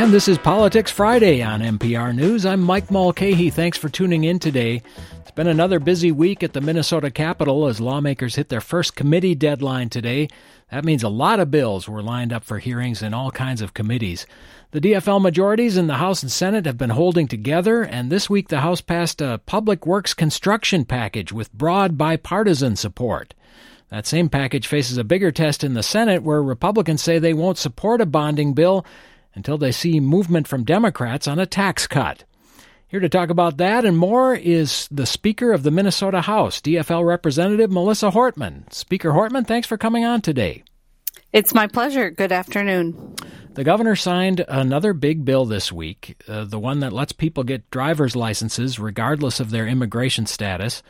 And this is Politics Friday on MPR News. I'm Mike Mulcahy. Thanks for tuning in today. It's been another busy week at the Minnesota Capitol as lawmakers hit their first committee deadline today. That means a lot of bills were lined up for hearings in all kinds of committees. The DFL majorities in the House and Senate have been holding together, and this week the House passed a public works construction package with broad bipartisan support. That same package faces a bigger test in the Senate, where Republicans say they won't support a bonding bill until they see movement from Democrats on a tax cut. Here to talk about that and more is the Speaker of the Minnesota House, DFL Representative Melissa Hortman. Speaker Hortman, thanks for coming on today. It's my pleasure. Good afternoon. The governor signed another big bill this week, uh, the one that lets people get driver's licenses regardless of their immigration status.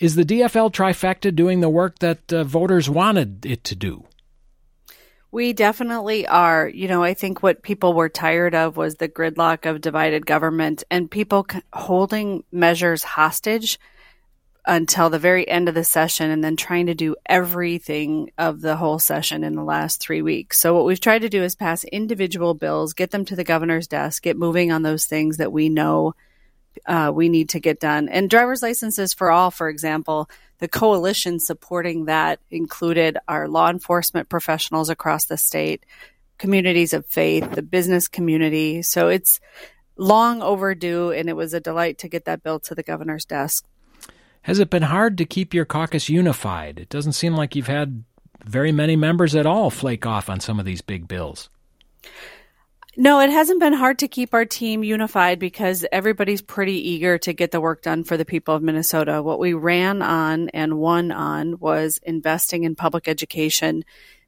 Is the DFL trifecta doing the work that uh, voters wanted it to do? We definitely are. You know, I think what people were tired of was the gridlock of divided government and people holding measures hostage until the very end of the session and then trying to do everything of the whole session in the last three weeks. So, what we've tried to do is pass individual bills, get them to the governor's desk, get moving on those things that we know uh, we need to get done. And driver's licenses for all, for example, the coalition supporting that included our law enforcement professionals across the state, communities of faith, the business community. So it's long overdue, and it was a delight to get that bill to the governor's desk. Has it been hard to keep your caucus unified? It doesn't seem like you've had very many members at all flake off on some of these big bills. No, it hasn't been hard to keep our team unified because everybody's pretty eager to get the work done for the people of Minnesota. What we ran on and won on was investing in public education,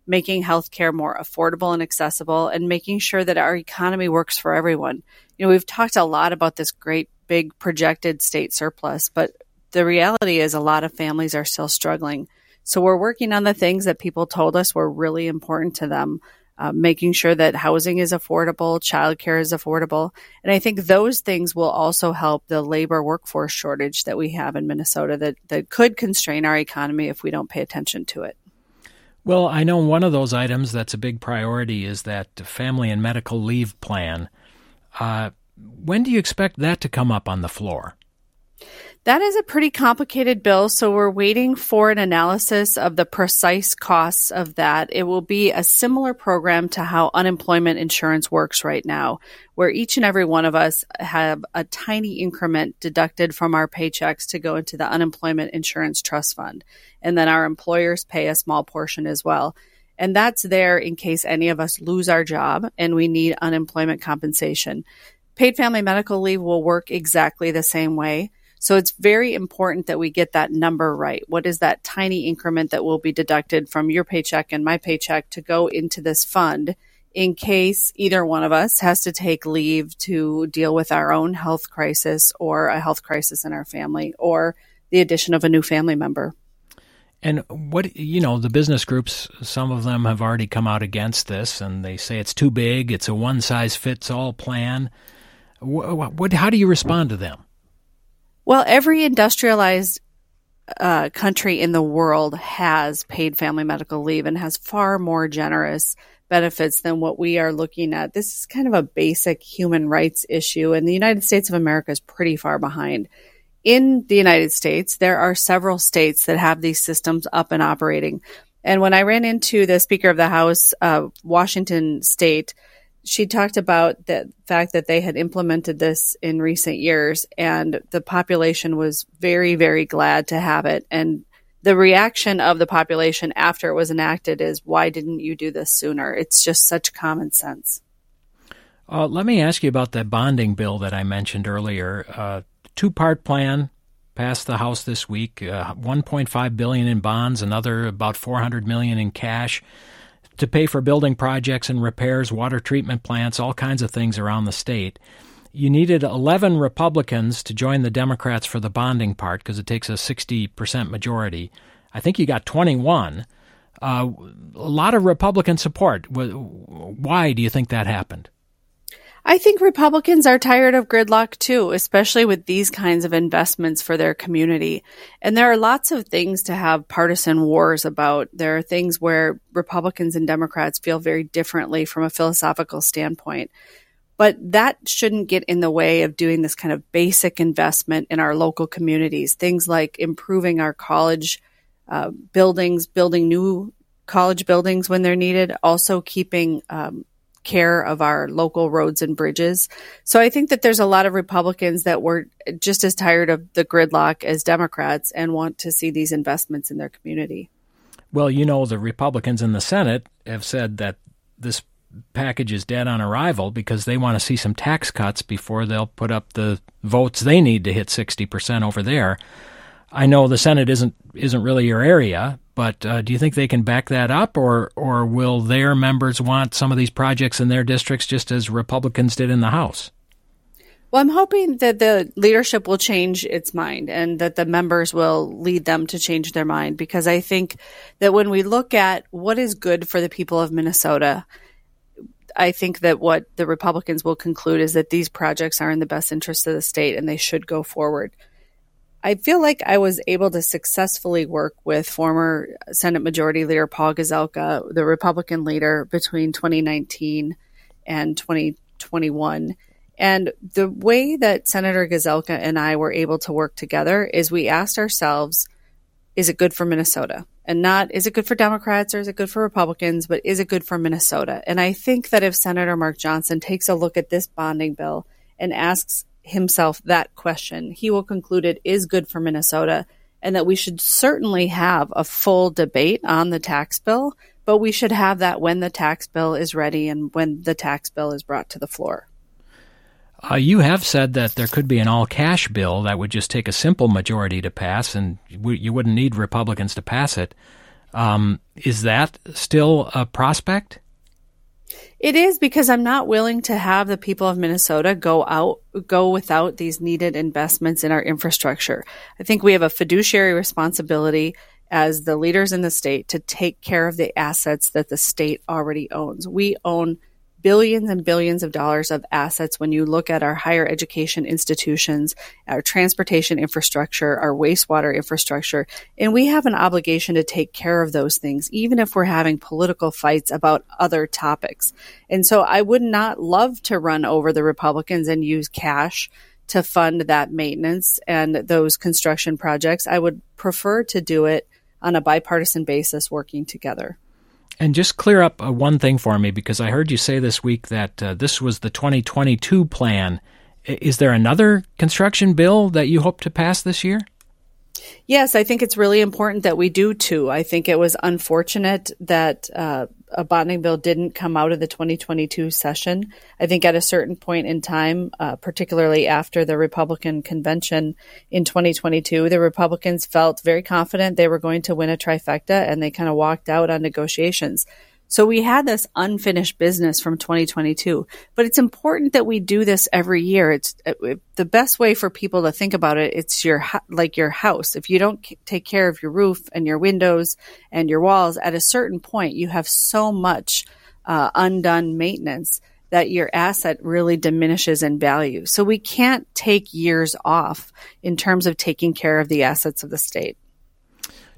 making healthcare more affordable and accessible, and making sure that our economy works for everyone. You know, we've talked a lot about this great big projected state surplus, but the reality is a lot of families are still struggling. So we're working on the things that people told us were really important to them uh, making sure that housing is affordable, childcare is affordable. And I think those things will also help the labor workforce shortage that we have in Minnesota that, that could constrain our economy if we don't pay attention to it. Well, I know one of those items that's a big priority is that family and medical leave plan. Uh, when do you expect that to come up on the floor? That is a pretty complicated bill, so we're waiting for an analysis of the precise costs of that. It will be a similar program to how unemployment insurance works right now, where each and every one of us have a tiny increment deducted from our paychecks to go into the unemployment insurance trust fund. And then our employers pay a small portion as well. And that's there in case any of us lose our job and we need unemployment compensation. Paid family medical leave will work exactly the same way. So it's very important that we get that number right. What is that tiny increment that will be deducted from your paycheck and my paycheck to go into this fund in case either one of us has to take leave to deal with our own health crisis or a health crisis in our family or the addition of a new family member. And what, you know, the business groups, some of them have already come out against this and they say it's too big, it's a one size fits all plan. What, what, how do you respond to them? Well, every industrialized uh, country in the world has paid family medical leave and has far more generous benefits than what we are looking at. This is kind of a basic human rights issue, and the United States of America is pretty far behind. In the United States, there are several states that have these systems up and operating. And when I ran into the Speaker of the House, uh, Washington State, she talked about the fact that they had implemented this in recent years and the population was very, very glad to have it. And the reaction of the population after it was enacted is, why didn't you do this sooner? It's just such common sense. Uh, let me ask you about that bonding bill that I mentioned earlier. Uh, Two part plan passed the House this week. Uh, 1.5 billion in bonds, another about 400 million in cash to pay for building projects and repairs, water treatment plants, all kinds of things around the state. You needed 11 Republicans to join the Democrats for the bonding part because it takes a 60% majority. I think you got 21. Uh, a lot of Republican support. Why do you think that happened? I think Republicans are tired of gridlock too, especially with these kinds of investments for their community. And there are lots of things to have partisan wars about. There are things where Republicans and Democrats feel very differently from a philosophical standpoint. But that shouldn't get in the way of doing this kind of basic investment in our local communities. Things like improving our college uh, buildings, building new college buildings when they're needed, also keeping um, care of our local roads and bridges. So I think that there's a lot of Republicans that were just as tired of the gridlock as Democrats and want to see these investments in their community. Well, you know, the Republicans in the Senate have said that this package is dead on arrival because they want to see some tax cuts before they'll put up the votes they need to hit 60% over there. I know the Senate isn't isn't really your area, but uh, do you think they can back that up, or or will their members want some of these projects in their districts just as Republicans did in the House? Well, I'm hoping that the leadership will change its mind and that the members will lead them to change their mind because I think that when we look at what is good for the people of Minnesota, I think that what the Republicans will conclude is that these projects are in the best interest of the state and they should go forward. I feel like I was able to successfully work with former Senate Majority Leader Paul Gazelka, the Republican leader, between 2019 and 2021. And the way that Senator Gazelka and I were able to work together is we asked ourselves, is it good for Minnesota? And not, is it good for Democrats or is it good for Republicans, but is it good for Minnesota? And I think that if Senator Mark Johnson takes a look at this bonding bill and asks himself that question, he will conclude it is good for Minnesota and that we should certainly have a full debate on the tax bill, but we should have that when the tax bill is ready and when the tax bill is brought to the floor. Uh, you have said that there could be an all cash bill that would just take a simple majority to pass, and you wouldn't need Republicans to pass it. Um, is that still a prospect? It is because I'm not willing to have the people of Minnesota go out, go without these needed investments in our infrastructure. I think we have a fiduciary responsibility as the leaders in the state to take care of the assets that the state already owns. We own billions and billions of dollars of assets when you look at our higher education institutions, our transportation infrastructure, our wastewater infrastructure. And we have an obligation to take care of those things, even if we're having political fights about other topics. And so I would not love to run over the Republicans and use cash to fund that maintenance and those construction projects. I would prefer to do it on a bipartisan basis working together. And just clear up uh, one thing for me because I heard you say this week that uh, this was the 2022 plan. Is there another construction bill that you hope to pass this year? Yes, I think it's really important that we do too. I think it was unfortunate that uh, a bonding bill didn't come out of the 2022 session. I think at a certain point in time, uh, particularly after the Republican convention in 2022, the Republicans felt very confident they were going to win a trifecta and they kind of walked out on negotiations. So we had this unfinished business from 2022, but it's important that we do this every year. It's uh, the best way for people to think about it. It's your, like your house. If you don't take care of your roof and your windows and your walls at a certain point, you have so much uh, undone maintenance that your asset really diminishes in value. So we can't take years off in terms of taking care of the assets of the state.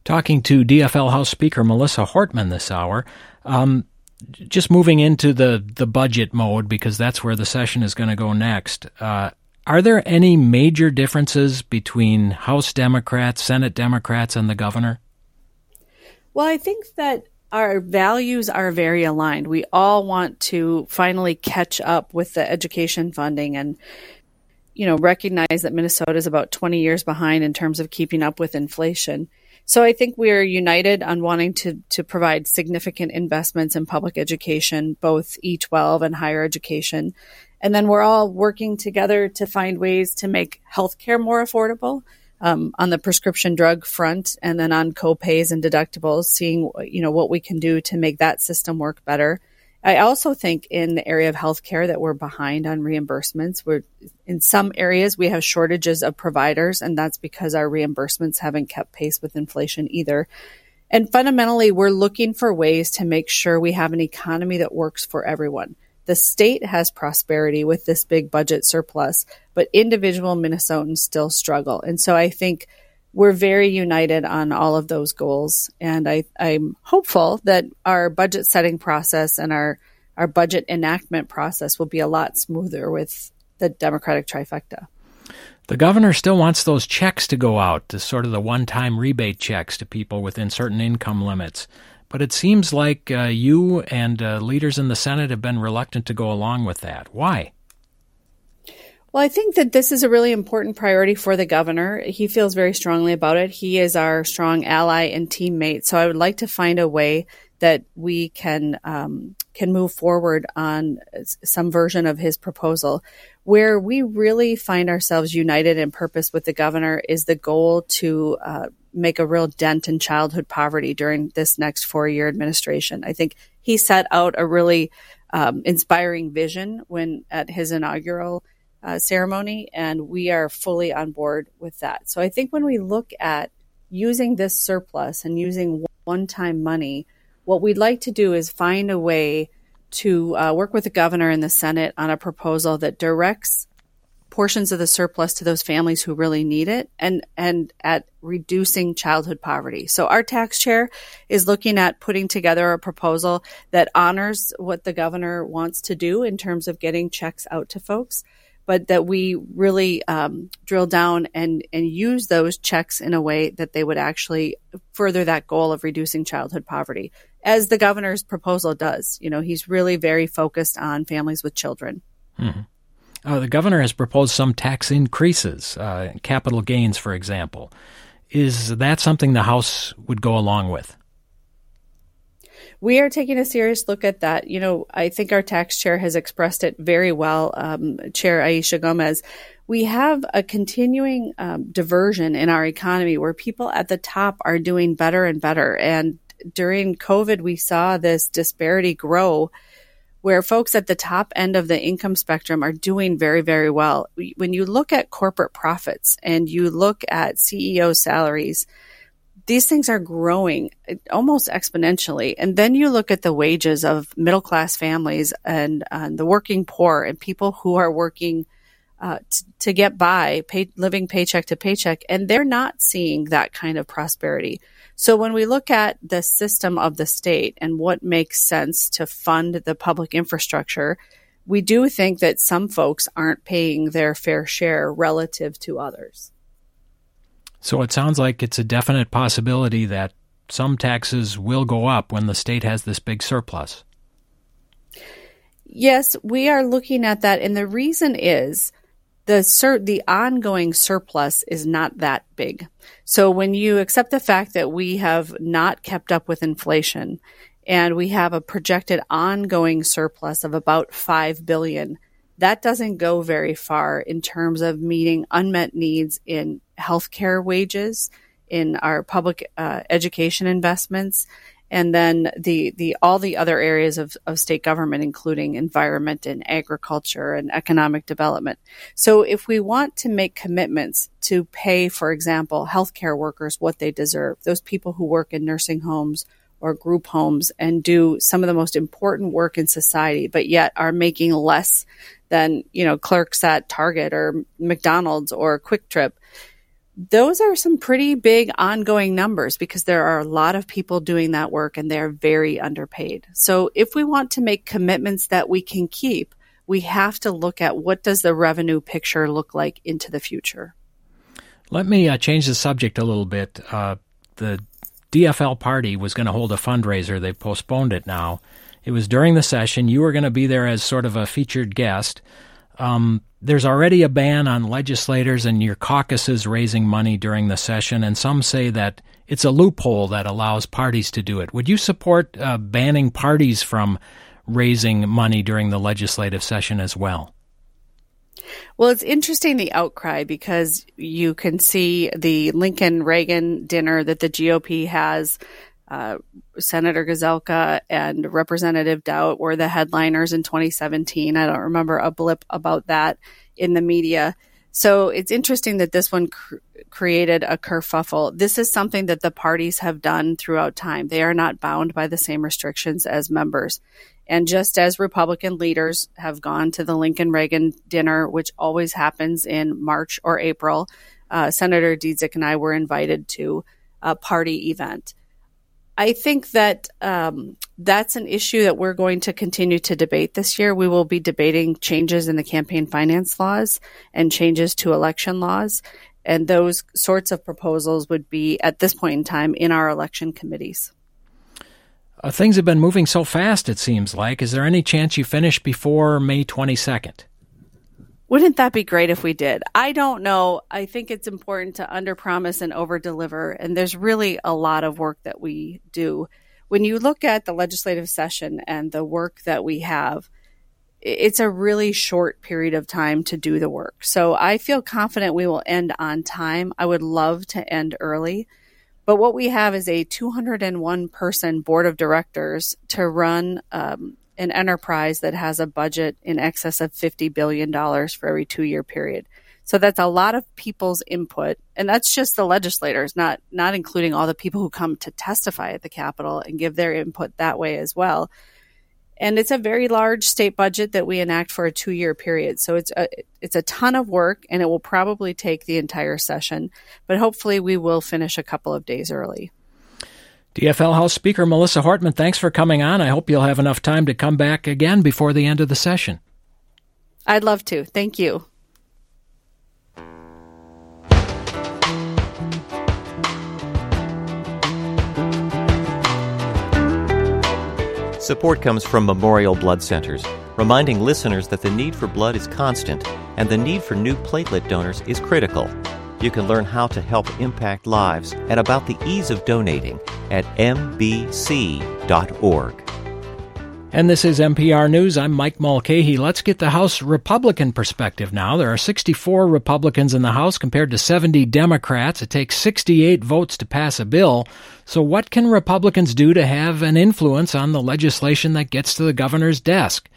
Talking to DFL House Speaker Melissa Hortman this hour. Um, just moving into the, the budget mode, because that's where the session is going to go next. Uh, are there any major differences between House Democrats, Senate Democrats, and the governor? Well, I think that our values are very aligned. We all want to finally catch up with the education funding and you know recognize that Minnesota is about 20 years behind in terms of keeping up with inflation. So I think we're united on wanting to, to provide significant investments in public education, both E12 and higher education. And then we're all working together to find ways to make healthcare more affordable. Um, on the prescription drug front and then on copays and deductibles, seeing you know what we can do to make that system work better. I also think in the area of healthcare that we're behind on reimbursements. We're in some areas we have shortages of providers, and that's because our reimbursements haven't kept pace with inflation either. And fundamentally, we're looking for ways to make sure we have an economy that works for everyone. The state has prosperity with this big budget surplus, but individual Minnesotans still struggle. And so I think we're very united on all of those goals. And I, I'm hopeful that our budget setting process and our our budget enactment process will be a lot smoother with the Democratic trifecta. The governor still wants those checks to go out, to sort of the one time rebate checks to people within certain income limits. But it seems like uh, you and uh, leaders in the Senate have been reluctant to go along with that. Why? Well, I think that this is a really important priority for the governor. He feels very strongly about it. He is our strong ally and teammate. So I would like to find a way that we can um, can move forward on some version of his proposal. Where we really find ourselves united in purpose with the governor is the goal to uh, make a real dent in childhood poverty during this next four year administration. I think he set out a really um, inspiring vision when at his inaugural uh, ceremony, and we are fully on board with that. So I think when we look at using this surplus and using one time money what we'd like to do is find a way to uh, work with the governor and the Senate on a proposal that directs portions of the surplus to those families who really need it and and at reducing childhood poverty. So our tax chair is looking at putting together a proposal that honors what the governor wants to do in terms of getting checks out to folks but that we really um, drill down and, and use those checks in a way that they would actually further that goal of reducing childhood poverty, as the governor's proposal does. You know, he's really very focused on families with children. Mm-hmm. Uh, the governor has proposed some tax increases, uh, capital gains, for example. Is that something the House would go along with? We are taking a serious look at that. You know, I think our tax chair has expressed it very well, um, Chair Aisha Gomez. We have a continuing um, diversion in our economy where people at the top are doing better and better. And during COVID, we saw this disparity grow where folks at the top end of the income spectrum are doing very, very well. When you look at corporate profits and you look at CEO salaries, these things are growing almost exponentially. And then you look at the wages of middle class families and, and, the working poor and people who are working uh, t- to get by, pay, living paycheck to paycheck, and they're not seeing that kind of prosperity. So when we look at the system of the state and what makes sense to fund the public infrastructure, we do think that some folks aren't paying their fair share relative to others. So it sounds like it's a definite possibility that some taxes will go up when the state has this big surplus. Yes, we are looking at that, and the reason is the sur- the ongoing surplus is not that big. So when you accept the fact that we have not kept up with inflation and we have a projected ongoing surplus of about 5 billion, that doesn't go very far in terms of meeting unmet needs in healthcare wages, in our public uh, education investments, and then the the all the other areas of, of state government, including environment and agriculture and economic development. So, if we want to make commitments to pay, for example, healthcare workers what they deserve, those people who work in nursing homes or group homes and do some of the most important work in society, but yet are making less than you know clerks at Target or McDonald's or Kwik Trip those are some pretty big ongoing numbers because there are a lot of people doing that work and they're very underpaid. So if we want to make commitments that we can keep, we have to look at what does the revenue picture look like into the future. Let me uh, change the subject a little bit. Uh, the DFL party was going to hold a fundraiser. They've postponed it now. It was during the session. You were going to be there as sort of a featured guest. Um, there's already a ban on legislators and your caucuses raising money during the session, and some say that it's a loophole that allows parties to do it. Would you support uh, banning parties from raising money during the legislative session as well? Well, it's interesting the outcry because you can see the Lincoln Reagan dinner that the GOP has uh, Senator Gazelka and Representative Daudt were the headliners in 2017. I don't remember a blip about that in the media. So it's interesting that this one cr- created a kerfuffle. This is something that the parties have done throughout time. They are not bound by the same restrictions as members. And just as Republican leaders have gone to the Lincoln Reagan dinner, which always happens in March or April, uh, Senator Dziedzic and I were invited to a party event I think that um, that's an issue that we're going to continue to debate this year. We will be debating changes in the campaign finance laws and changes to election laws. And those sorts of proposals would be, at this point in time, in our election committees. Uh, things have been moving so fast, it seems like. Is there any chance you finish before May 22nd? Wouldn't that be great if we did? I don't know. I think it's important to underpromise and overdeliver, and there's really a lot of work that we do. When you look at the legislative session and the work that we have, it's a really short period of time to do the work. So I feel confident we will end on time. I would love to end early. But what we have is a 201 person board of directors to run um, an enterprise that has a budget in excess of $50 billion for every two year period. So that's a lot of people's input. And that's just the legislators, not, not including all the people who come to testify at the Capitol and give their input that way as well. And it's a very large state budget that we enact for a two year period. So it's a, it's a ton of work and it will probably take the entire session, but hopefully we will finish a couple of days early. DFL House Speaker Melissa Hortman, thanks for coming on. I hope you'll have enough time to come back again before the end of the session. I'd love to. Thank you. Support comes from Memorial Blood Centers, reminding listeners that the need for blood is constant and the need for new platelet donors is critical. You can learn how to help impact lives and about the ease of donating at mbc.org. And this is MPR News. I'm Mike Mulcahy. Let's get the House Republican perspective now. There are 64 Republicans in the House compared to 70 Democrats. It takes 68 votes to pass a bill. So, what can Republicans do to have an influence on the legislation that gets to the governor's desk?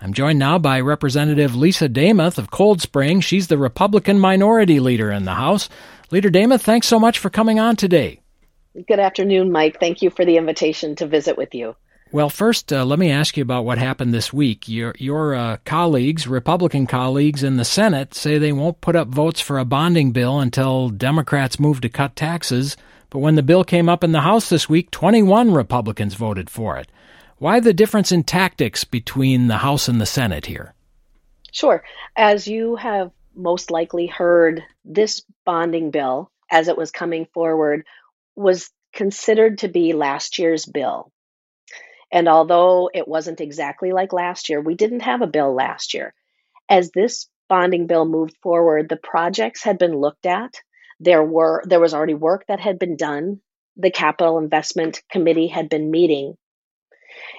I'm joined now by Representative Lisa Demuth of Cold Spring. She's the Republican minority leader in the House. Leader Demuth, thanks so much for coming on today. Good afternoon, Mike. Thank you for the invitation to visit with you. Well, first, uh, let me ask you about what happened this week. Your your uh, colleagues, Republican colleagues in the Senate, say they won't put up votes for a bonding bill until Democrats move to cut taxes. But when the bill came up in the House this week, 21 Republicans voted for it. Why the difference in tactics between the House and the Senate here? Sure. As you have most likely heard, this bonding bill, as it was coming forward, was considered to be last year's bill. And although it wasn't exactly like last year, we didn't have a bill last year. As this bonding bill moved forward, the projects had been looked at. There were there was already work that had been done. The capital investment committee had been meeting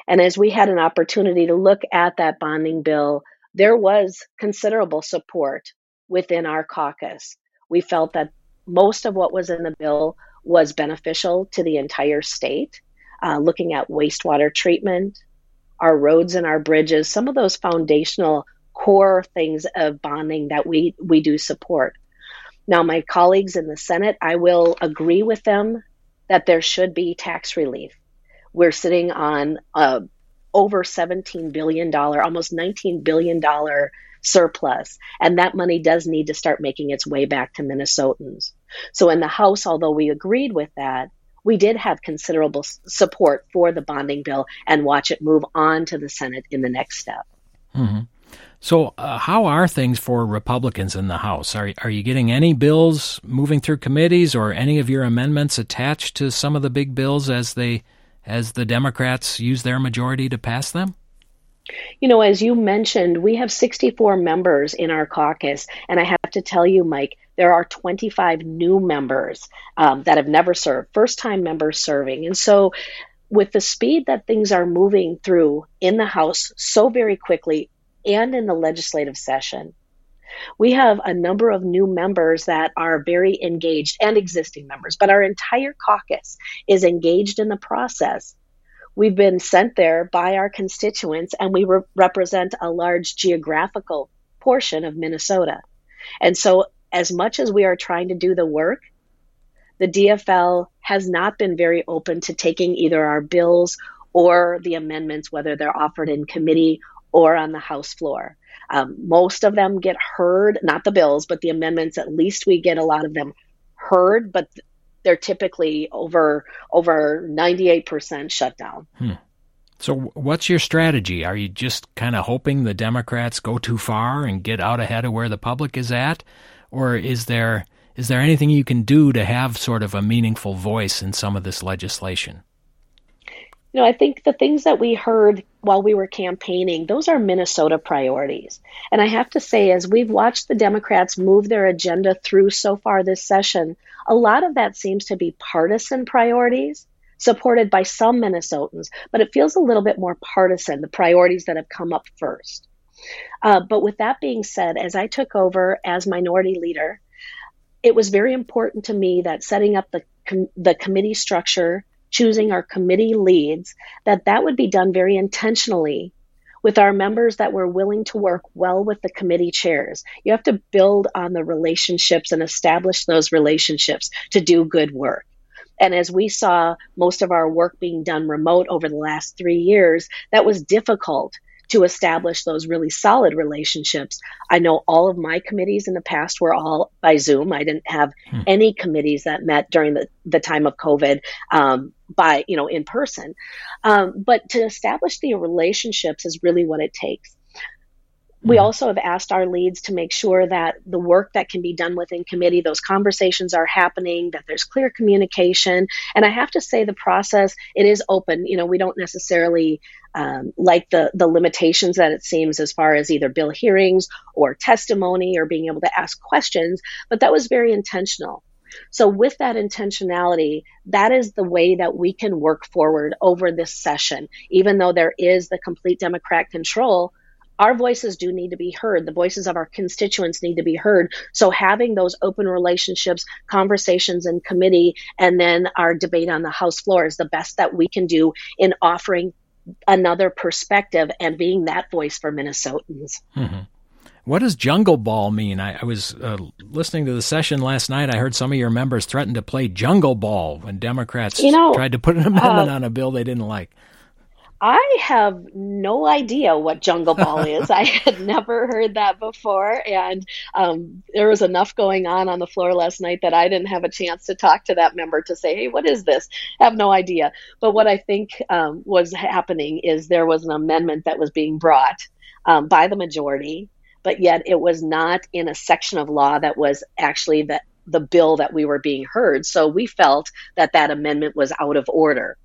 and as we had an opportunity to look at that bonding bill, there was considerable support within our caucus. We felt that most of what was in the bill was beneficial to the entire state, uh, looking at wastewater treatment, our roads and our bridges, some of those foundational core things of bonding that we, we do support. Now, my colleagues in the Senate, I will agree with them that there should be tax relief. We're sitting on uh, over $17 billion, almost $19 billion surplus. And that money does need to start making its way back to Minnesotans. So in the House, although we agreed with that, we did have considerable support for the bonding bill and watch it move on to the Senate in the next step. Mm-hmm. So, uh, how are things for Republicans in the House? Are are you getting any bills moving through committees, or any of your amendments attached to some of the big bills as they as the Democrats use their majority to pass them? You know, as you mentioned, we have 64 members in our caucus. And I have to tell you, Mike, there are 25 new members um, that have never served, first time members serving. And so, with the speed that things are moving through in the House so very quickly and in the legislative session, we have a number of new members that are very engaged and existing members, but our entire caucus is engaged in the process. We've been sent there by our constituents, and we re- represent a large geographical portion of Minnesota. And so, as much as we are trying to do the work, the DFL has not been very open to taking either our bills or the amendments, whether they're offered in committee or on the House floor. Um, most of them get heard, not the bills, but the amendments. At least we get a lot of them heard, but they're typically over over 98% shut down. Hmm. So, what's your strategy? Are you just kind of hoping the Democrats go too far and get out ahead of where the public is at, or is there is there anything you can do to have sort of a meaningful voice in some of this legislation? You know, I think the things that we heard while we were campaigning, those are Minnesota priorities. And I have to say, as we've watched the Democrats move their agenda through so far this session, a lot of that seems to be partisan priorities supported by some Minnesotans, but it feels a little bit more partisan, the priorities that have come up first. Uh, but with that being said, as I took over as minority leader, it was very important to me that setting up the, com- the committee structure choosing our committee leads, that that would be done very intentionally with our members that were willing to work well with the committee chairs. You have to build on the relationships and establish those relationships to do good work. And as we saw most of our work being done remote over the last three years, that was difficult to establish those really solid relationships. I know all of my committees in the past were all by Zoom. I didn't have hmm. any committees that met during the, the time of COVID um, by, you know, in person. Um, but to establish the relationships is really what it takes. We mm-hmm. also have asked our leads to make sure that the work that can be done within committee, those conversations are happening, that there's clear communication. And I have to say, the process it is open. You know, we don't necessarily um, like the the limitations that it seems as far as either bill hearings or testimony or being able to ask questions, but that was very intentional. So, with that intentionality, that is the way that we can work forward over this session. Even though there is the complete Democrat control, our voices do need to be heard. The voices of our constituents need to be heard. So having those open relationships, conversations in committee, and then our debate on the House floor is the best that we can do in offering another perspective and being that voice for Minnesotans. Mm-hmm. What does jungle ball mean? I, I was uh, listening to the session last night. I heard some of your members threaten to play jungle ball when Democrats you know, tried to put an amendment uh, on a bill they didn't like. I have no idea what jungle ball is. I had never heard that before. And um, there was enough going on on the floor last night that I didn't have a chance to talk to that member to say, hey, what is this? I have no idea. But what I think um, was happening is there was an amendment that was being brought um, by the majority, but yet it was not in a section of law that was actually the, the bill that we were being heard. So we felt that that amendment was out of order.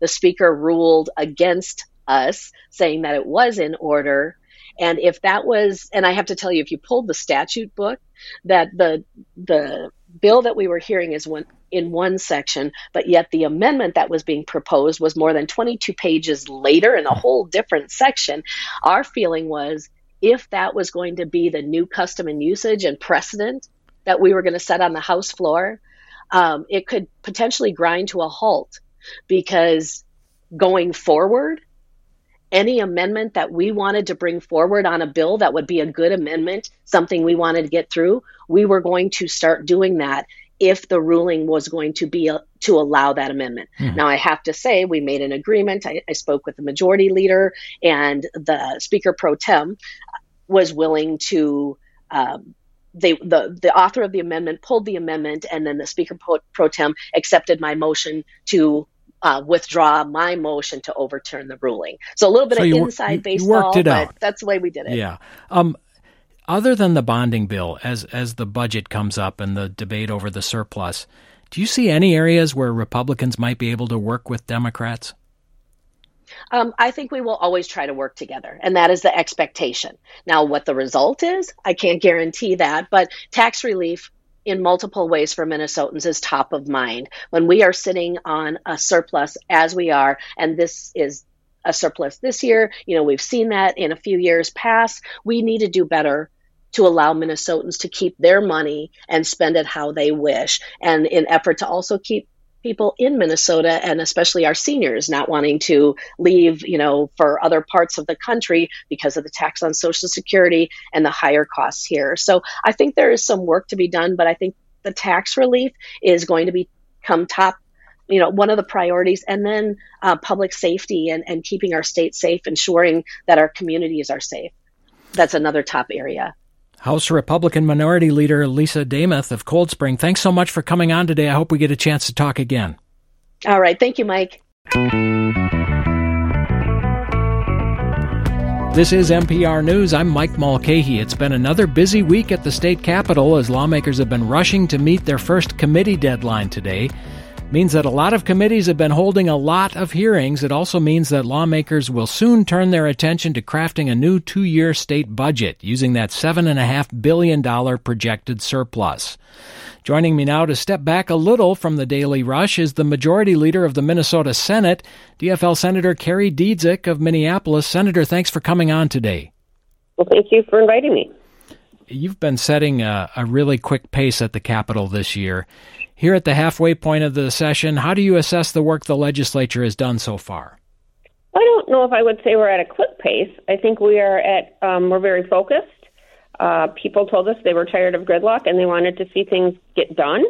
The speaker ruled against us, saying that it was in order. And if that was, and I have to tell you, if you pulled the statute book, that the the bill that we were hearing is one in one section, but yet the amendment that was being proposed was more than 22 pages later in a whole different section. Our feeling was if that was going to be the new custom and usage and precedent that we were going to set on the House floor, um, it could potentially grind to a halt because going forward, any amendment that we wanted to bring forward on a bill that would be a good amendment, something we wanted to get through, we were going to start doing that if the ruling was going to be a, to allow that amendment. Mm-hmm. Now, I have to say, we made an agreement. I, I spoke with the majority leader, and the Speaker pro tem was willing to um, they the the author of the amendment pulled the amendment, and then the speaker pro, pro tem accepted my motion to uh, withdraw my motion to overturn the ruling. So a little bit so of you, inside you, baseball, you but out. that's the way we did it. Yeah. Um, other than the bonding bill, as as the budget comes up and the debate over the surplus, do you see any areas where Republicans might be able to work with Democrats? Um, I think we will always try to work together, and that is the expectation. Now, what the result is, I can't guarantee that, but tax relief in multiple ways for Minnesotans is top of mind. When we are sitting on a surplus as we are, and this is a surplus this year, you know, we've seen that in a few years past, we need to do better to allow Minnesotans to keep their money and spend it how they wish. And in effort to also keep people in Minnesota and especially our seniors not wanting to leave, you know, for other parts of the country because of the tax on Social Security and the higher costs here. So I think there is some work to be done, but I think the tax relief is going to become top you know one of the priorities and then uh, public safety and, and keeping our state safe ensuring that our communities are safe that's another top area House Republican Minority Leader Lisa Demuth of Cold Spring, thanks so much for coming on today. I hope we get a chance to talk again. All right. Thank you, Mike. This is MPR News. I'm Mike Mulcahy. It's been another busy week at the state capitol as lawmakers have been rushing to meet their first committee deadline today. Means that a lot of committees have been holding a lot of hearings. It also means that lawmakers will soon turn their attention to crafting a new two year state budget using that $7.5 billion projected surplus. Joining me now to step back a little from the daily rush is the majority leader of the Minnesota Senate, DFL Senator Kari Dziedzic of Minneapolis. Senator, thanks for coming on today. Well, thank you for inviting me. You've been setting a, a really quick pace at the Capitol this year. Here at the halfway point of the session, how do you assess the work the legislature has done so far? I don't know if I would say we're at a quick pace. I think we are at um, we're very focused. Uh, people told us they were tired of gridlock and they wanted to see things get done.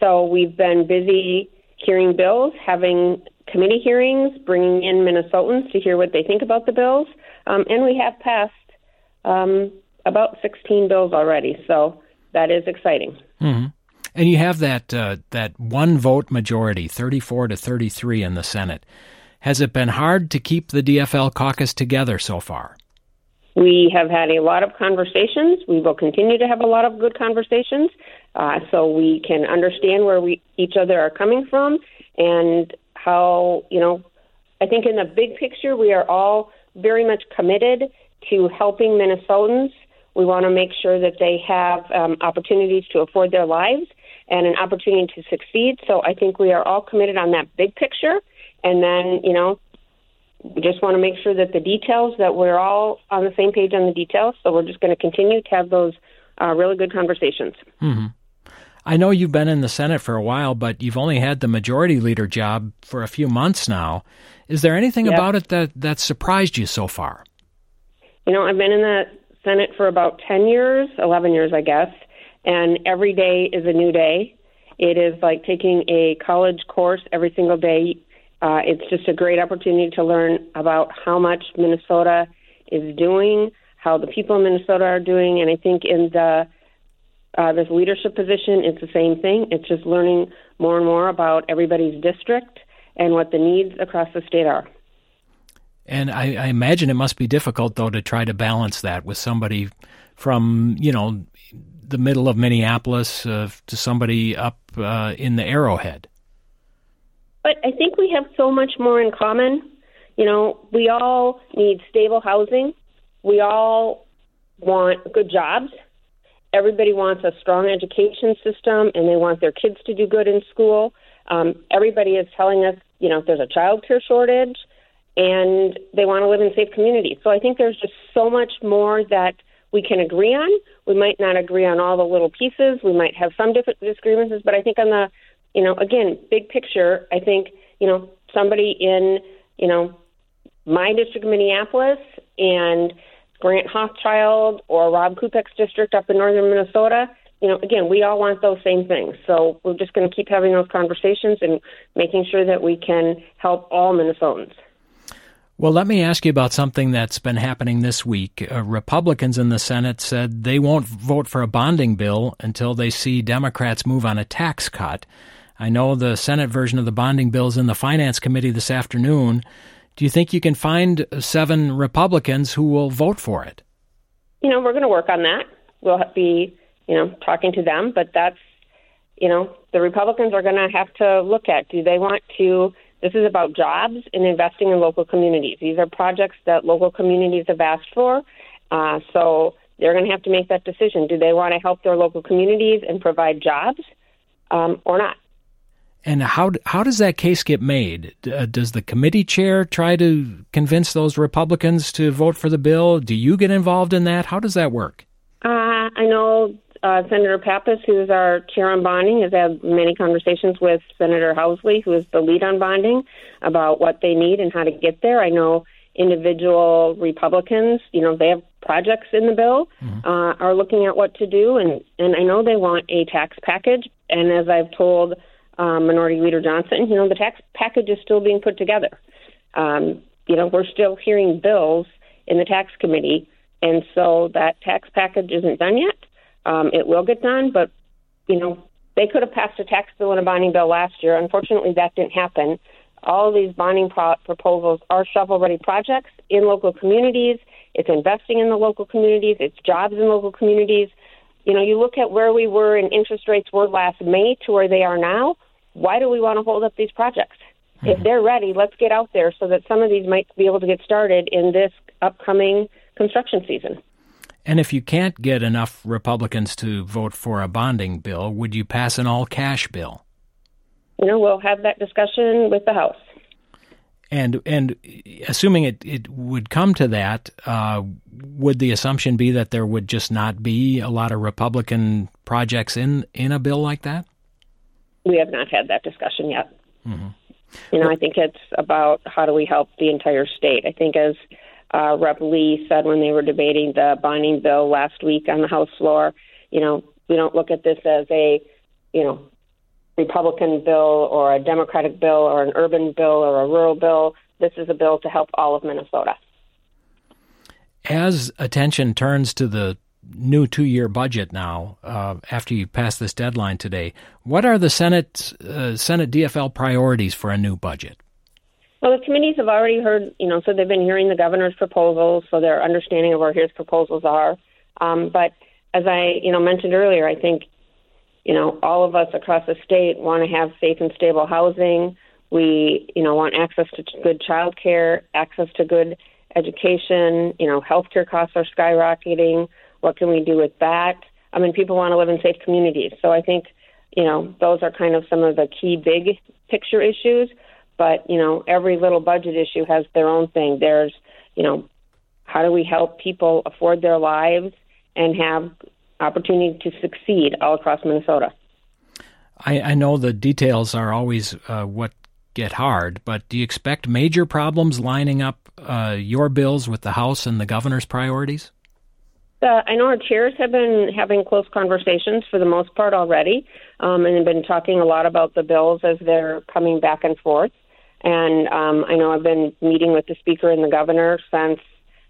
So we've been busy hearing bills, having committee hearings, bringing in Minnesotans to hear what they think about the bills, um, and we have passed um, about 16 bills already. So that is exciting. Mm-hmm. And you have that uh, that one vote majority, 34 to 33 in the Senate. Has it been hard to keep the DFL caucus together so far? We have had a lot of conversations. We will continue to have a lot of good conversations uh, so we can understand where we each other are coming from and how, you know, I think in the big picture, we are all very much committed to helping Minnesotans. We want to make sure that they have um, opportunities to afford their lives and an opportunity to succeed. So I think we are all committed on that big picture. And then, you know, we just want to make sure that the details that we're all on the same page on the details. So we're just going to continue to have those uh, really good conversations. Mm-hmm. I know you've been in the Senate for a while, but you've only had the majority leader job for a few months now. Is there anything yep. about it that that surprised you so far? You know, I've been in the Senate for about 10 years, 11 years, I guess, and every day is a new day. It is like taking a college course every single day uh, it's just a great opportunity to learn about how much Minnesota is doing, how the people in Minnesota are doing, and I think in the uh, this leadership position, it's the same thing. It's just learning more and more about everybody's district and what the needs across the state are. And I, I imagine it must be difficult, though, to try to balance that with somebody from you know the middle of Minneapolis uh, to somebody up uh, in the Arrowhead. But I think we have so much more in common. You know, we all need stable housing. We all want good jobs. Everybody wants a strong education system and they want their kids to do good in school. Um, everybody is telling us, you know, there's a child care shortage and they want to live in safe communities. So I think there's just so much more that we can agree on. We might not agree on all the little pieces. We might have some different disagreements, but I think on the you know, again, big picture, I think, you know, somebody in, you know, my district of Minneapolis and Grant Hauschild or Rob Kupec's district up in northern Minnesota, you know, again, we all want those same things. So we're just going to keep having those conversations and making sure that we can help all Minnesotans. Well, let me ask you about something that's been happening this week. Uh, Republicans in the Senate said they won't vote for a bonding bill until they see Democrats move on a tax cut. I know the Senate version of the bonding bill is in the Finance Committee this afternoon. Do you think you can find seven Republicans who will vote for it? You know, we're going to work on that. We'll be, you know, talking to them, but that's, you know, the Republicans are going to have to look at do they want to this is about jobs and investing in local communities. These are projects that local communities have asked for. Uh, so they're going to have to make that decision. Do they want to help their local communities and provide jobs um, or not? And how how does that case get made? Uh, does the committee chair try to convince those Republicans to vote for the bill? Do you get involved in that? How does that work? Uh, I know uh, Senator Pappas, who is our chair on bonding, has had many conversations with Senator Housley, who is the lead on bonding, about what they need and how to get there. I know individual Republicans, you know, they have projects in the bill, mm-hmm. uh, are looking at what to do, and and I know they want a tax package. And as I've told um, Minority Leader Johnson, you know, the tax package is still being put together. Um, you know, we're still hearing bills in the tax committee and so that tax package isn't done yet. Um, it will get done, but you know they could have passed a tax bill and a bonding bill last year. Unfortunately, that didn't happen. All of these bonding pro- proposals are shovel-ready projects in local communities. It's investing in the local communities. It's jobs in local communities. You know, you look at where we were and interest rates were last May to where they are now. Why do we want to hold up these projects? Mm-hmm. If they're ready, let's get out there so that some of these might be able to get started in this upcoming construction season. And if you can't get enough Republicans to vote for a bonding bill, would you pass an all cash bill? You know, we'll have that discussion with the House. And and assuming it, it would come to that, uh, would the assumption be that there would just not be a lot of Republican projects in, in a bill like that? We have not had that discussion yet. Mm-hmm. You know, I think it's about how do we help the entire state. I think as uh, Rep. Lee said when they were debating the bonding bill last week on the House floor. You know, we don't look at this as a, you know, Republican bill or a Democratic bill or an urban bill or a rural bill. This is a bill to help all of Minnesota. As attention turns to the new two year budget now, uh, after you pass this deadline today, what are the Senate, uh, Senate DFL priorities for a new budget? Well, the committees have already heard, you know, so they've been hearing the governor's proposals, so their understanding of where his proposals are. Um, but as I, you know, mentioned earlier, I think, you know, all of us across the state want to have safe and stable housing. We, you know, want access to good child care, access to good education. You know, healthcare costs are skyrocketing. What can we do with that? I mean, people want to live in safe communities. So I think, you know, those are kind of some of the key big picture issues but you know every little budget issue has their own thing. There's you know how do we help people afford their lives and have opportunity to succeed all across minnesota? I, I know the details are always uh, what get hard but do you expect major problems lining up uh, your bills with the house and the governor's priorities? Uh, I know our chairs have been having close conversations for the most part already, um, and have been talking a lot about the bills as they're coming back and forth. And um, I know I've been meeting with the speaker and the governor since,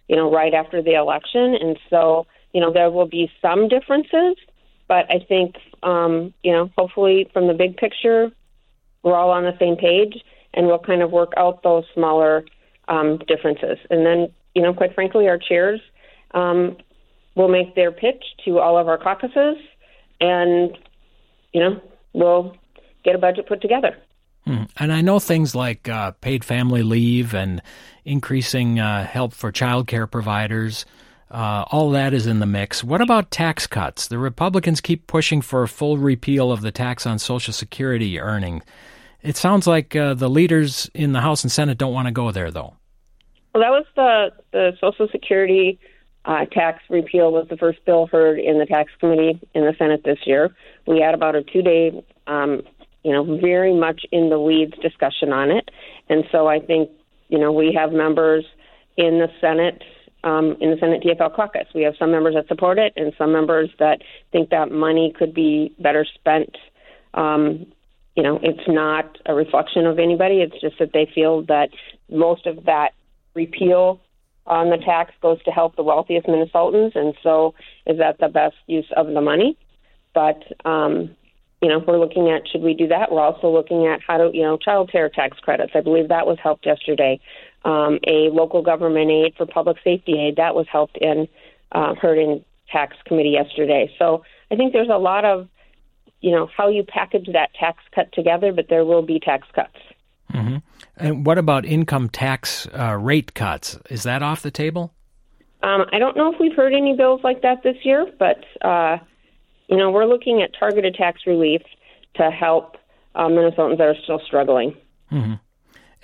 you know, right after the election. And so, you know, there will be some differences, but I think, um, you know, hopefully from the big picture, we're all on the same page and we'll kind of work out those smaller um, differences. And then, you know, quite frankly, our chairs um, will make their pitch to all of our caucuses and, you know, we'll get a budget put together. Hmm. And I know things like uh, paid family leave and increasing uh, help for child care providers. Uh, all that is in the mix. What about tax cuts? The Republicans keep pushing for a full repeal of the tax on Social Security earning. It sounds like uh, the leaders in the House and Senate don't want to go there, though. Well, that was the the Social Security uh, tax repeal was the first bill heard in the tax committee in the Senate this year. We had about a two day um, you know, very much in the weeds discussion on it. And so I think, you know, we have members in the Senate, um, in the Senate DFL caucus. We have some members that support it and some members that think that money could be better spent. Um, you know, it's not a reflection of anybody. It's just that they feel that most of that repeal on the tax goes to help the wealthiest Minnesotans. And so is that the best use of the money? But, um, you know, we're looking at should we do that. We're also looking at how to, you know, child care tax credits. I believe that was helped yesterday. Um, a local government aid for public safety aid that was helped in uh, heard in tax committee yesterday. So I think there's a lot of, you know, how you package that tax cut together, but there will be tax cuts. Mm-hmm. And what about income tax uh, rate cuts? Is that off the table? Um, I don't know if we've heard any bills like that this year, but uh, you know, we're looking at targeted tax relief to help uh, Minnesotans that are still struggling. Mm-hmm.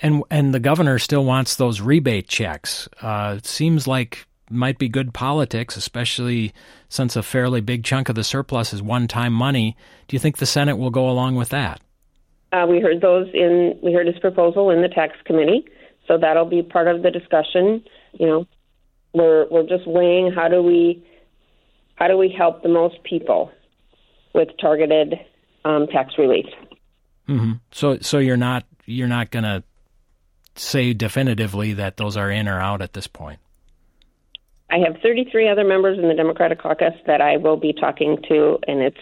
And and the governor still wants those rebate checks. Uh, it seems like might be good politics, especially since a fairly big chunk of the surplus is one-time money. Do you think the Senate will go along with that? Uh, we heard those in we heard his proposal in the tax committee, so that'll be part of the discussion. You know, we're we're just weighing how do we how do we help the most people with targeted um, tax relief. Mm-hmm. So, so you're not you're not going to say definitively that those are in or out at this point. I have 33 other members in the Democratic caucus that I will be talking to, and it's,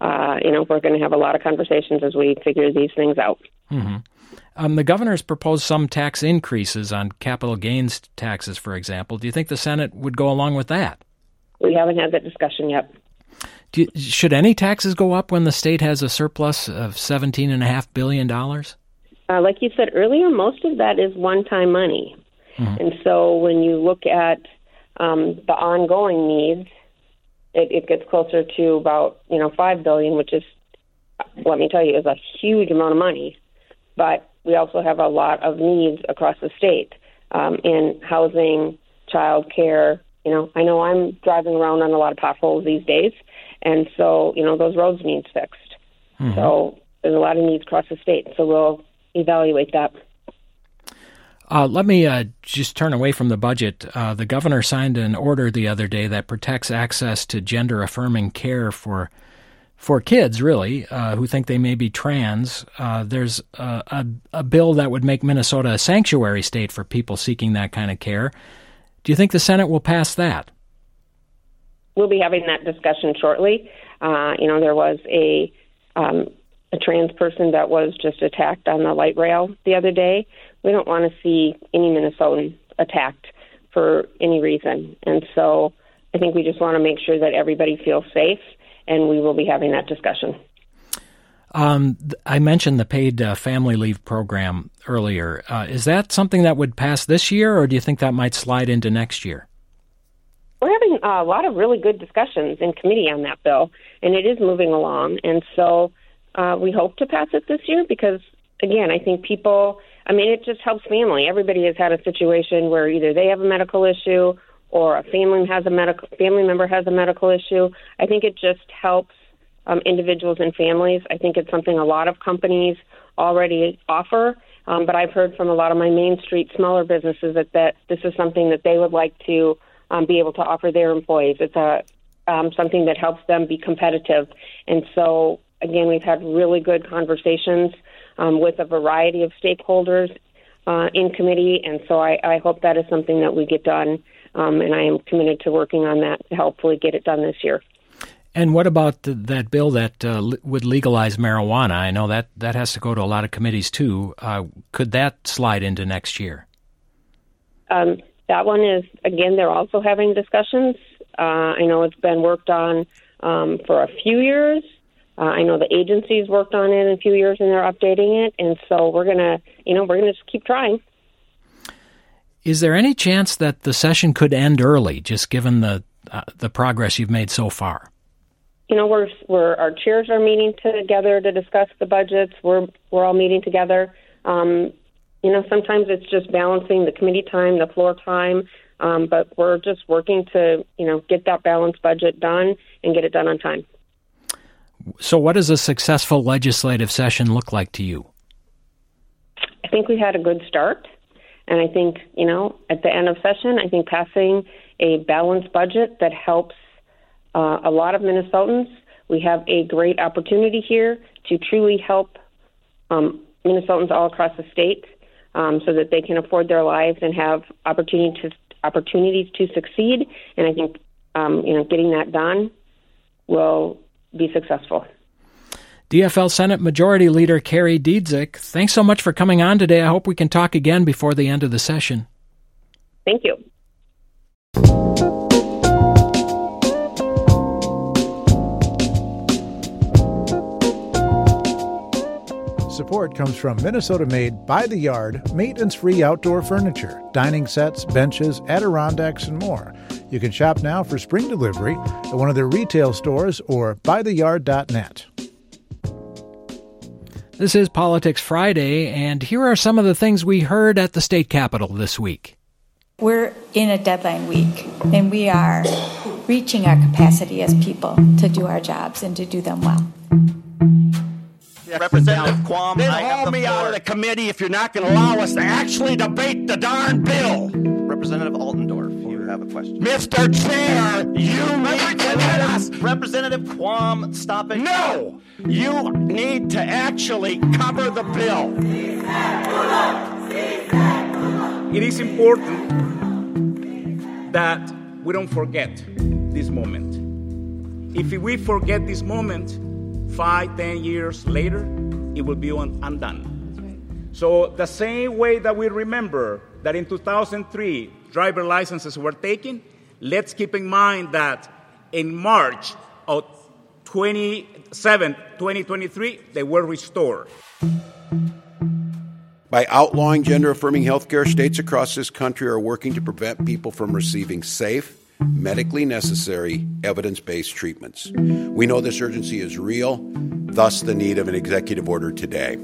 uh, you know, we're going to have a lot of conversations as we figure these things out. Mm-hmm. Um, the governor's proposed some tax increases on capital gains taxes, for example. Do you think the Senate would go along with that? We haven't had that discussion yet. You, should any taxes go up when the state has a surplus of $17.5 billion? Uh, like you said earlier, most of that is one time money. Mm-hmm. And so when you look at um, the ongoing needs, it, it gets closer to about you know five billion, which is let me tell you is a huge amount of money. But we also have a lot of needs across the state um, in housing, child care. You know, I know I'm driving around on a lot of potholes these days, and so you know those roads need fixed. Mm-hmm. So there's a lot of needs across the state. So we'll evaluate that. Uh, let me uh, just turn away from the budget. Uh, the governor signed an order the other day that protects access to gender affirming care for for kids, really, uh, who think they may be trans. Uh, there's a, a, a, bill that would make Minnesota a sanctuary state for people seeking that kind of care. Do you think the Senate will pass that? We'll be having that discussion shortly. Uh, you know, there was a um, a trans person that was just attacked on the light rail the other day we don't want to see any Minnesotan attacked for any reason. And so I think we just want to make sure that everybody feels safe, and we will be having that discussion. Um, I mentioned the paid uh, family leave program earlier. Uh, is that something that would pass this year, or do you think that might slide into next year? We're having a lot of really good discussions in committee on that bill, and it is moving along. And so uh, we hope to pass it this year because, again, I think people I mean, it just helps family. Everybody has had a situation where either they have a medical issue or a family has a medical family member has a medical issue. I think it just helps um, individuals and families. I think it's something a lot of companies already offer. Um, but I've heard from a lot of my Main Street smaller businesses that, that this is something that they would like to um, be able to offer their employees. It's a um, something that helps them be competitive. And so, again, we've had really good conversations um, with a variety of stakeholders uh, in committee, and so I, I, hope that is something that we get done, um, and I am committed to working on that to hopefully get it done this year. And what about the, that bill that uh, would legalize marijuana? I know that that has to go to a lot of committees too. Uh, could that slide into next year? Um, that one is again. They're also having discussions. Uh, I know it's been worked on um, for a few years, uh, I know the agencies worked on it in a few years and they're updating it, and so we're gonna, you know, we're gonna just keep trying. Is there any chance that the session could end early, just given the uh, the progress you've made so far? You know, we're we're our chairs are meeting together to discuss the budgets. We're we're all meeting together. Um, you know, sometimes it's just balancing the committee time, the floor time, um, but we're just working to you know get that balanced budget done and get it done on time. So, what does a successful legislative session look like to you? I think we had a good start. And I think, you know, at the end of session, I think passing a balanced budget that helps uh, a lot of Minnesotans. We have a great opportunity here to truly help um, Minnesotans all across the state um, so that they can afford their lives and have opportunity to, opportunities to succeed. And I think, um, you know, getting that done will be successful. DFL Senate Majority Leader Kari Dziedzic, thanks so much for coming on today. I hope we can talk again before the end of the session. Thank you. Support comes from Minnesota made by the yard, maintenance free outdoor furniture, dining sets, benches, Adirondacks, and more. You can shop now for spring delivery at one of their retail stores or buytheyard.net. This is Politics Friday, and here are some of the things we heard at the state capitol this week. We're in a deadline week, and we are reaching our capacity as people to do our jobs and to do them well. Representative Quam, then haul me out of the committee if you're not going to allow us to actually debate the darn bill. Representative Altendorf you have a question. Mr. Chair, you need to let us. Representative Quam, stop it. No! You need to actually cover the bill. It is important that we don't forget this moment. If we forget this moment, five, ten years later, it will be undone. So, the same way that we remember that in 2003 driver licenses were taken, let's keep in mind that in March of 27, 2023, they were restored. By outlawing gender affirming healthcare, states across this country are working to prevent people from receiving safe, medically necessary, evidence based treatments. We know this urgency is real, thus, the need of an executive order today.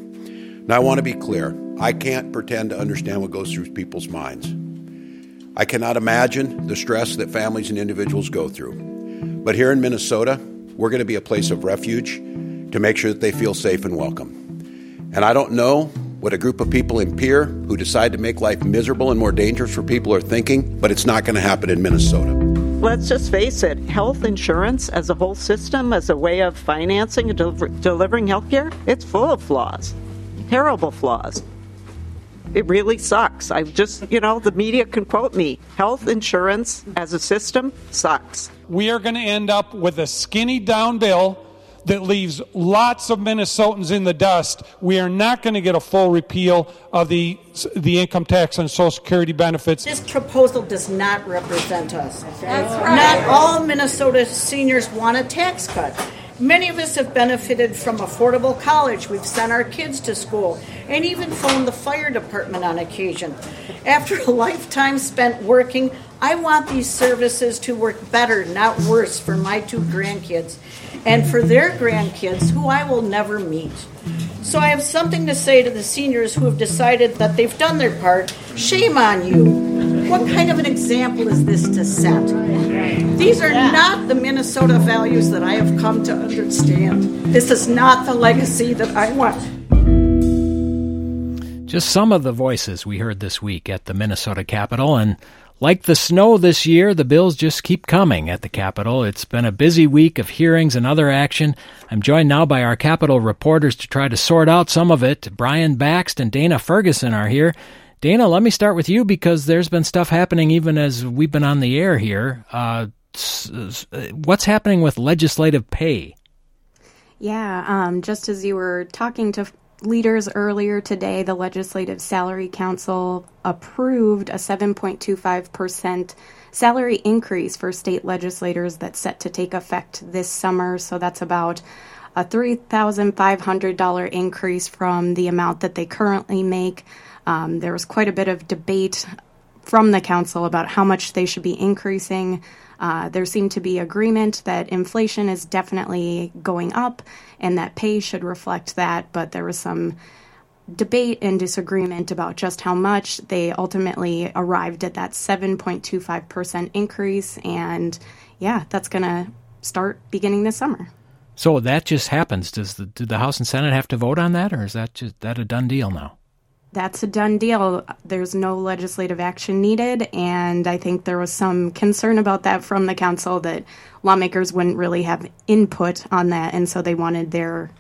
Now, I want to be clear I can't pretend to understand what goes through people's minds. I cannot imagine the stress that families and individuals go through. But here in Minnesota, we're going to be a place of refuge to make sure that they feel safe and welcome. And I don't know what a group of people in Pierre who decide to make life miserable and more dangerous for people are thinking, but it's not going to happen in Minnesota. Let's just face it health insurance as a whole system, as a way of financing and deliver- delivering health care, it's full of flaws, terrible flaws. It really sucks. I just, you know, the media can quote me health insurance as a system sucks. We are going to end up with a skinny down bill that leaves lots of Minnesotans in the dust. We are not going to get a full repeal of the the income tax on Social Security benefits. This proposal does not represent us. That's right. Not all Minnesota seniors want a tax cut. Many of us have benefited from affordable college. We've sent our kids to school and even phoned the fire department on occasion. After a lifetime spent working, I want these services to work better, not worse, for my two grandkids and for their grandkids who I will never meet. So I have something to say to the seniors who have decided that they've done their part. Shame on you. What kind of an example is this to set? These are not the Minnesota values that I have come to understand. This is not the legacy that I want. Just some of the voices we heard this week at the Minnesota Capitol, and like the snow this year, the bills just keep coming at the Capitol. It's been a busy week of hearings and other action. I'm joined now by our Capitol reporters to try to sort out some of it. Brian Bakst and Dana Ferguson are here. Dana, let me start with you because there's been stuff happening even as we've been on the air here. Uh, what's happening with legislative pay? Yeah, um, just as you were talking to leaders earlier today, the Legislative Salary Council approved a 7.25% salary increase for state legislators that's set to take effect this summer. So that's about a $3,500 increase from the amount that they currently make. Um, there was quite a bit of debate from the council about how much they should be increasing. Uh, there seemed to be agreement that inflation is definitely going up and that pay should reflect that, but there was some debate and disagreement about just how much. They ultimately arrived at that 7.25% increase, and yeah, that's going to start beginning this summer. So that just happens. Does the, the House and Senate have to vote on that, or is that just that a done deal now? That's a done deal. There's no legislative action needed, and I think there was some concern about that from the council that lawmakers wouldn't really have input on that, and so they wanted their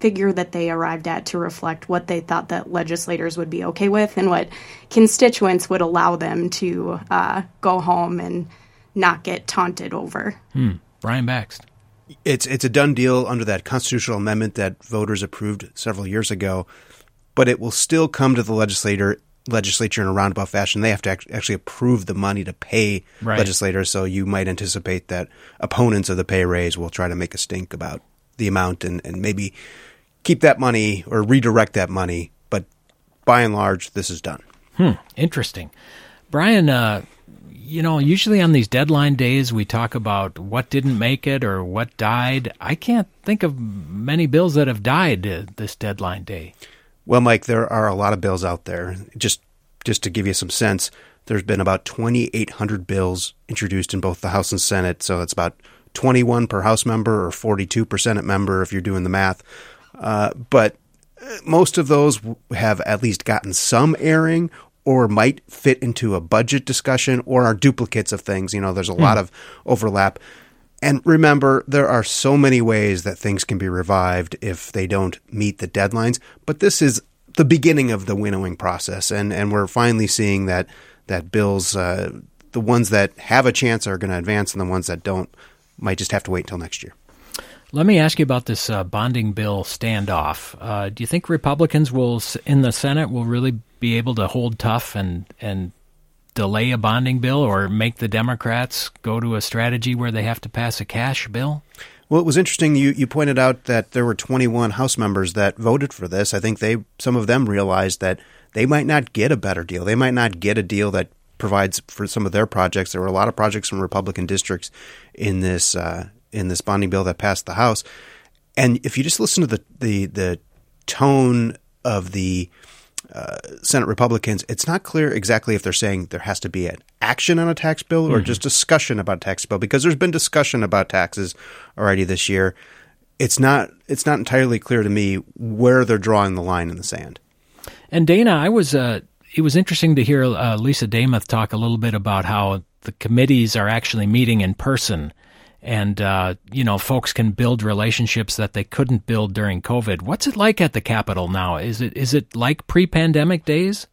figure that they arrived at to reflect what they thought that legislators would be okay with and what constituents would allow them to uh, go home and not get taunted over. Hmm. Brian Bakst. It's it's a done deal under that constitutional amendment that voters approved several years ago but it will still come to the legislator legislature in a roundabout fashion. They have to actually approve the money to pay right. legislators. So you might anticipate that opponents of the pay raise will try to make a stink about the amount and, and maybe keep that money or redirect that money. But by and large, this is done. Hmm. Interesting. Brian, uh, you know, usually on these deadline days, we talk about what didn't make it or what died. I can't think of many bills that have died uh, this deadline day. Well, Mike, there are a lot of bills out there. Just just to give you some sense, there's been about 2,800 bills introduced in both the House and Senate. So it's about 21 per House member or 42 per Senate member if you're doing the math. Uh, but most of those have at least gotten some airing or might fit into a budget discussion or are duplicates of things. You know, there's a hmm. lot of overlap. And remember, there are so many ways that things can be revived if they don't meet the deadlines. But this is the beginning of the winnowing process, and, and we're finally seeing that that bills uh, the ones that have a chance are going to advance, and the ones that don't might just have to wait until next year. Let me ask you about this uh, bonding bill standoff. Uh, do you think Republicans will in the Senate will really be able to hold tough and and delay a bonding bill, or make the Democrats go to a strategy where they have to pass a cash bill? Well, it was interesting. You you pointed out that there were 21 House members that voted for this. I think they some of them realized that they might not get a better deal. They might not get a deal that provides for some of their projects. There were a lot of projects from Republican districts in this uh, in this bonding bill that passed the House. And if you just listen to the the, the tone of the uh, Senate Republicans, it's not clear exactly if they're saying there has to be an action on a tax bill or mm-hmm. just discussion about tax bill because there's been discussion about taxes already this year. It's not it's not entirely clear to me where they're drawing the line in the sand. And Dana, I was uh, it was interesting to hear uh, Lisa Demuth talk a little bit about how the committees are actually meeting in person and uh, you know folks can build relationships that they couldn't build during COVID. What's it like at the Capitol now? Is it is it like pre-pandemic days?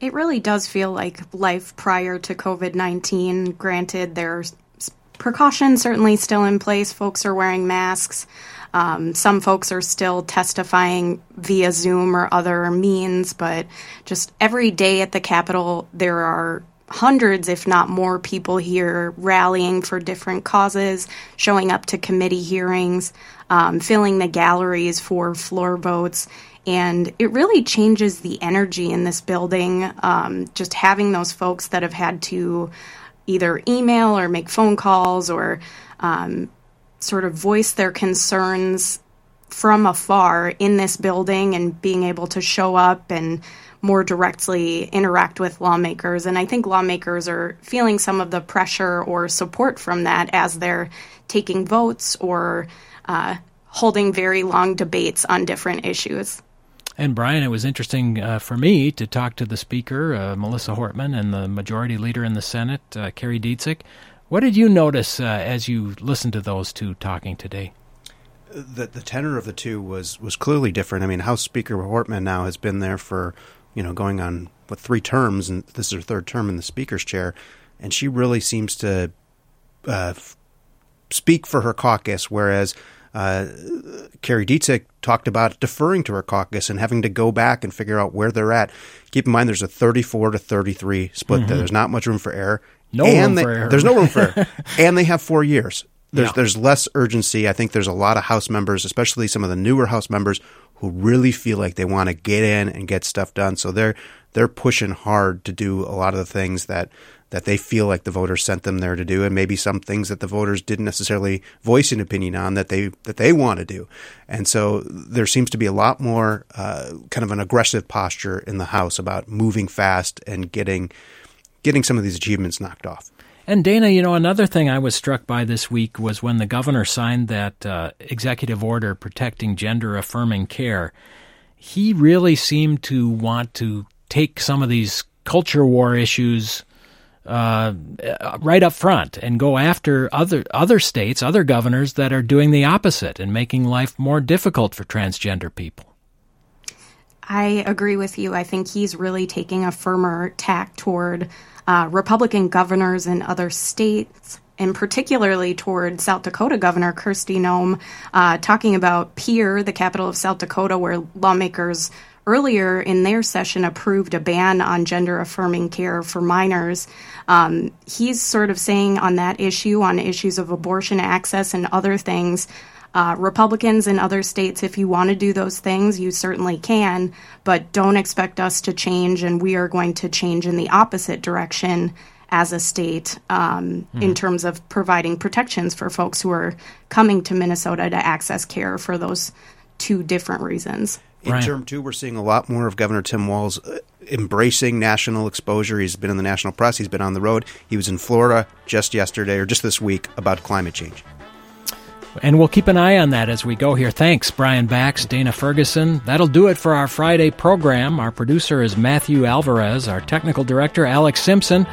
It really does feel like life prior to COVID nineteen. Granted, there's precautions certainly still in place. Folks are wearing masks. Um, some folks are still testifying via Zoom or other means, but just every day at the Capitol, there are hundreds, if not more, people here rallying for different causes, showing up to committee hearings, um, filling the galleries for floor votes. And it really changes the energy in this building. Um, just having those folks that have had to either email or make phone calls or um, sort of voice their concerns from afar in this building and being able to show up and more directly interact with lawmakers. And I think lawmakers are feeling some of the pressure or support from that as they're taking votes or uh, holding very long debates on different issues. And Brian, it was interesting uh, for me to talk to the Speaker, uh, Melissa Hortman, and the Majority Leader in the Senate, uh, Kari Dziedzic. What did you notice uh, as you listened to those two talking today? The, the tenor of the two was, was clearly different. I mean, House Speaker Hortman now has been there for you know, going on what three terms, and this is her third term in the speaker's chair, and she really seems to uh, f- speak for her caucus, whereas uh, Kari Dziedzic talked about deferring to her caucus and having to go back and figure out where they're at. Keep in mind, there's a 34 to 33 split mm-hmm. there. There's not much room for error. No and room they, for error. There's no room for error. and they have four years. There's Yeah. there's less urgency. I think there's a lot of House members, especially some of the newer House members, who really feel like they want to get in and get stuff done. So they're they're pushing hard to do a lot of the things that that they feel like the voters sent them there to do, and maybe some things that the voters didn't necessarily voice an opinion on that they that they want to do. And so there seems to be a lot more uh, kind of an aggressive posture in the House about moving fast and getting getting some of these achievements knocked off. And Dana, you know, another thing I was struck by this week was when the governor signed that uh, executive order protecting gender affirming care. He really seemed to want to take some of these culture war issues uh, right up front and go after other other states, other governors that are doing the opposite and making life more difficult for transgender people. I agree with you. I think he's really taking a firmer tack toward uh, Republican governors in other states, and particularly toward South Dakota Governor Kristi Noem, uh, talking about Pierre, the capital of South Dakota, where lawmakers earlier in their session approved a ban on gender affirming care for minors. Um, he's sort of saying on that issue, on issues of abortion access and other things, uh, Republicans in other states, if you want to do those things, you certainly can, but don't expect us to change, and we are going to change in the opposite direction as a state um, Hmm. in terms of providing protections for folks who are coming to Minnesota to access care for those two different reasons. In term two, we're seeing a lot more of Governor Tim Walz uh, embracing national exposure. He's been in the national press. He's been on the road. He was in Florida just yesterday or just this week about climate change. And we'll keep an eye on that as we go here. Thanks, Brian Bakst, Dana Ferguson. That'll do it for our Friday program. Our producer is Matthew Alvarez, our technical director, Alex Simpson.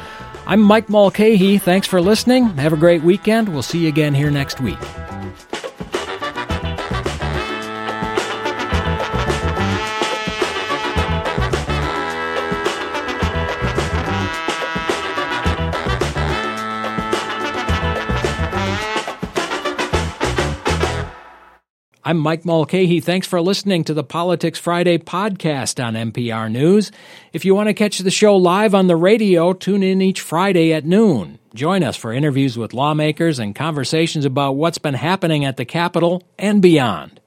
I'm Mike Mulcahy. Thanks for listening. Have a great weekend. We'll see you again here next week. I'm Mike Mulcahy. Thanks for listening to the Politics Friday podcast on MPR News. If you want to catch the show live on the radio, tune in each Friday at noon. Join us for interviews with lawmakers and conversations about what's been happening at the Capitol and beyond.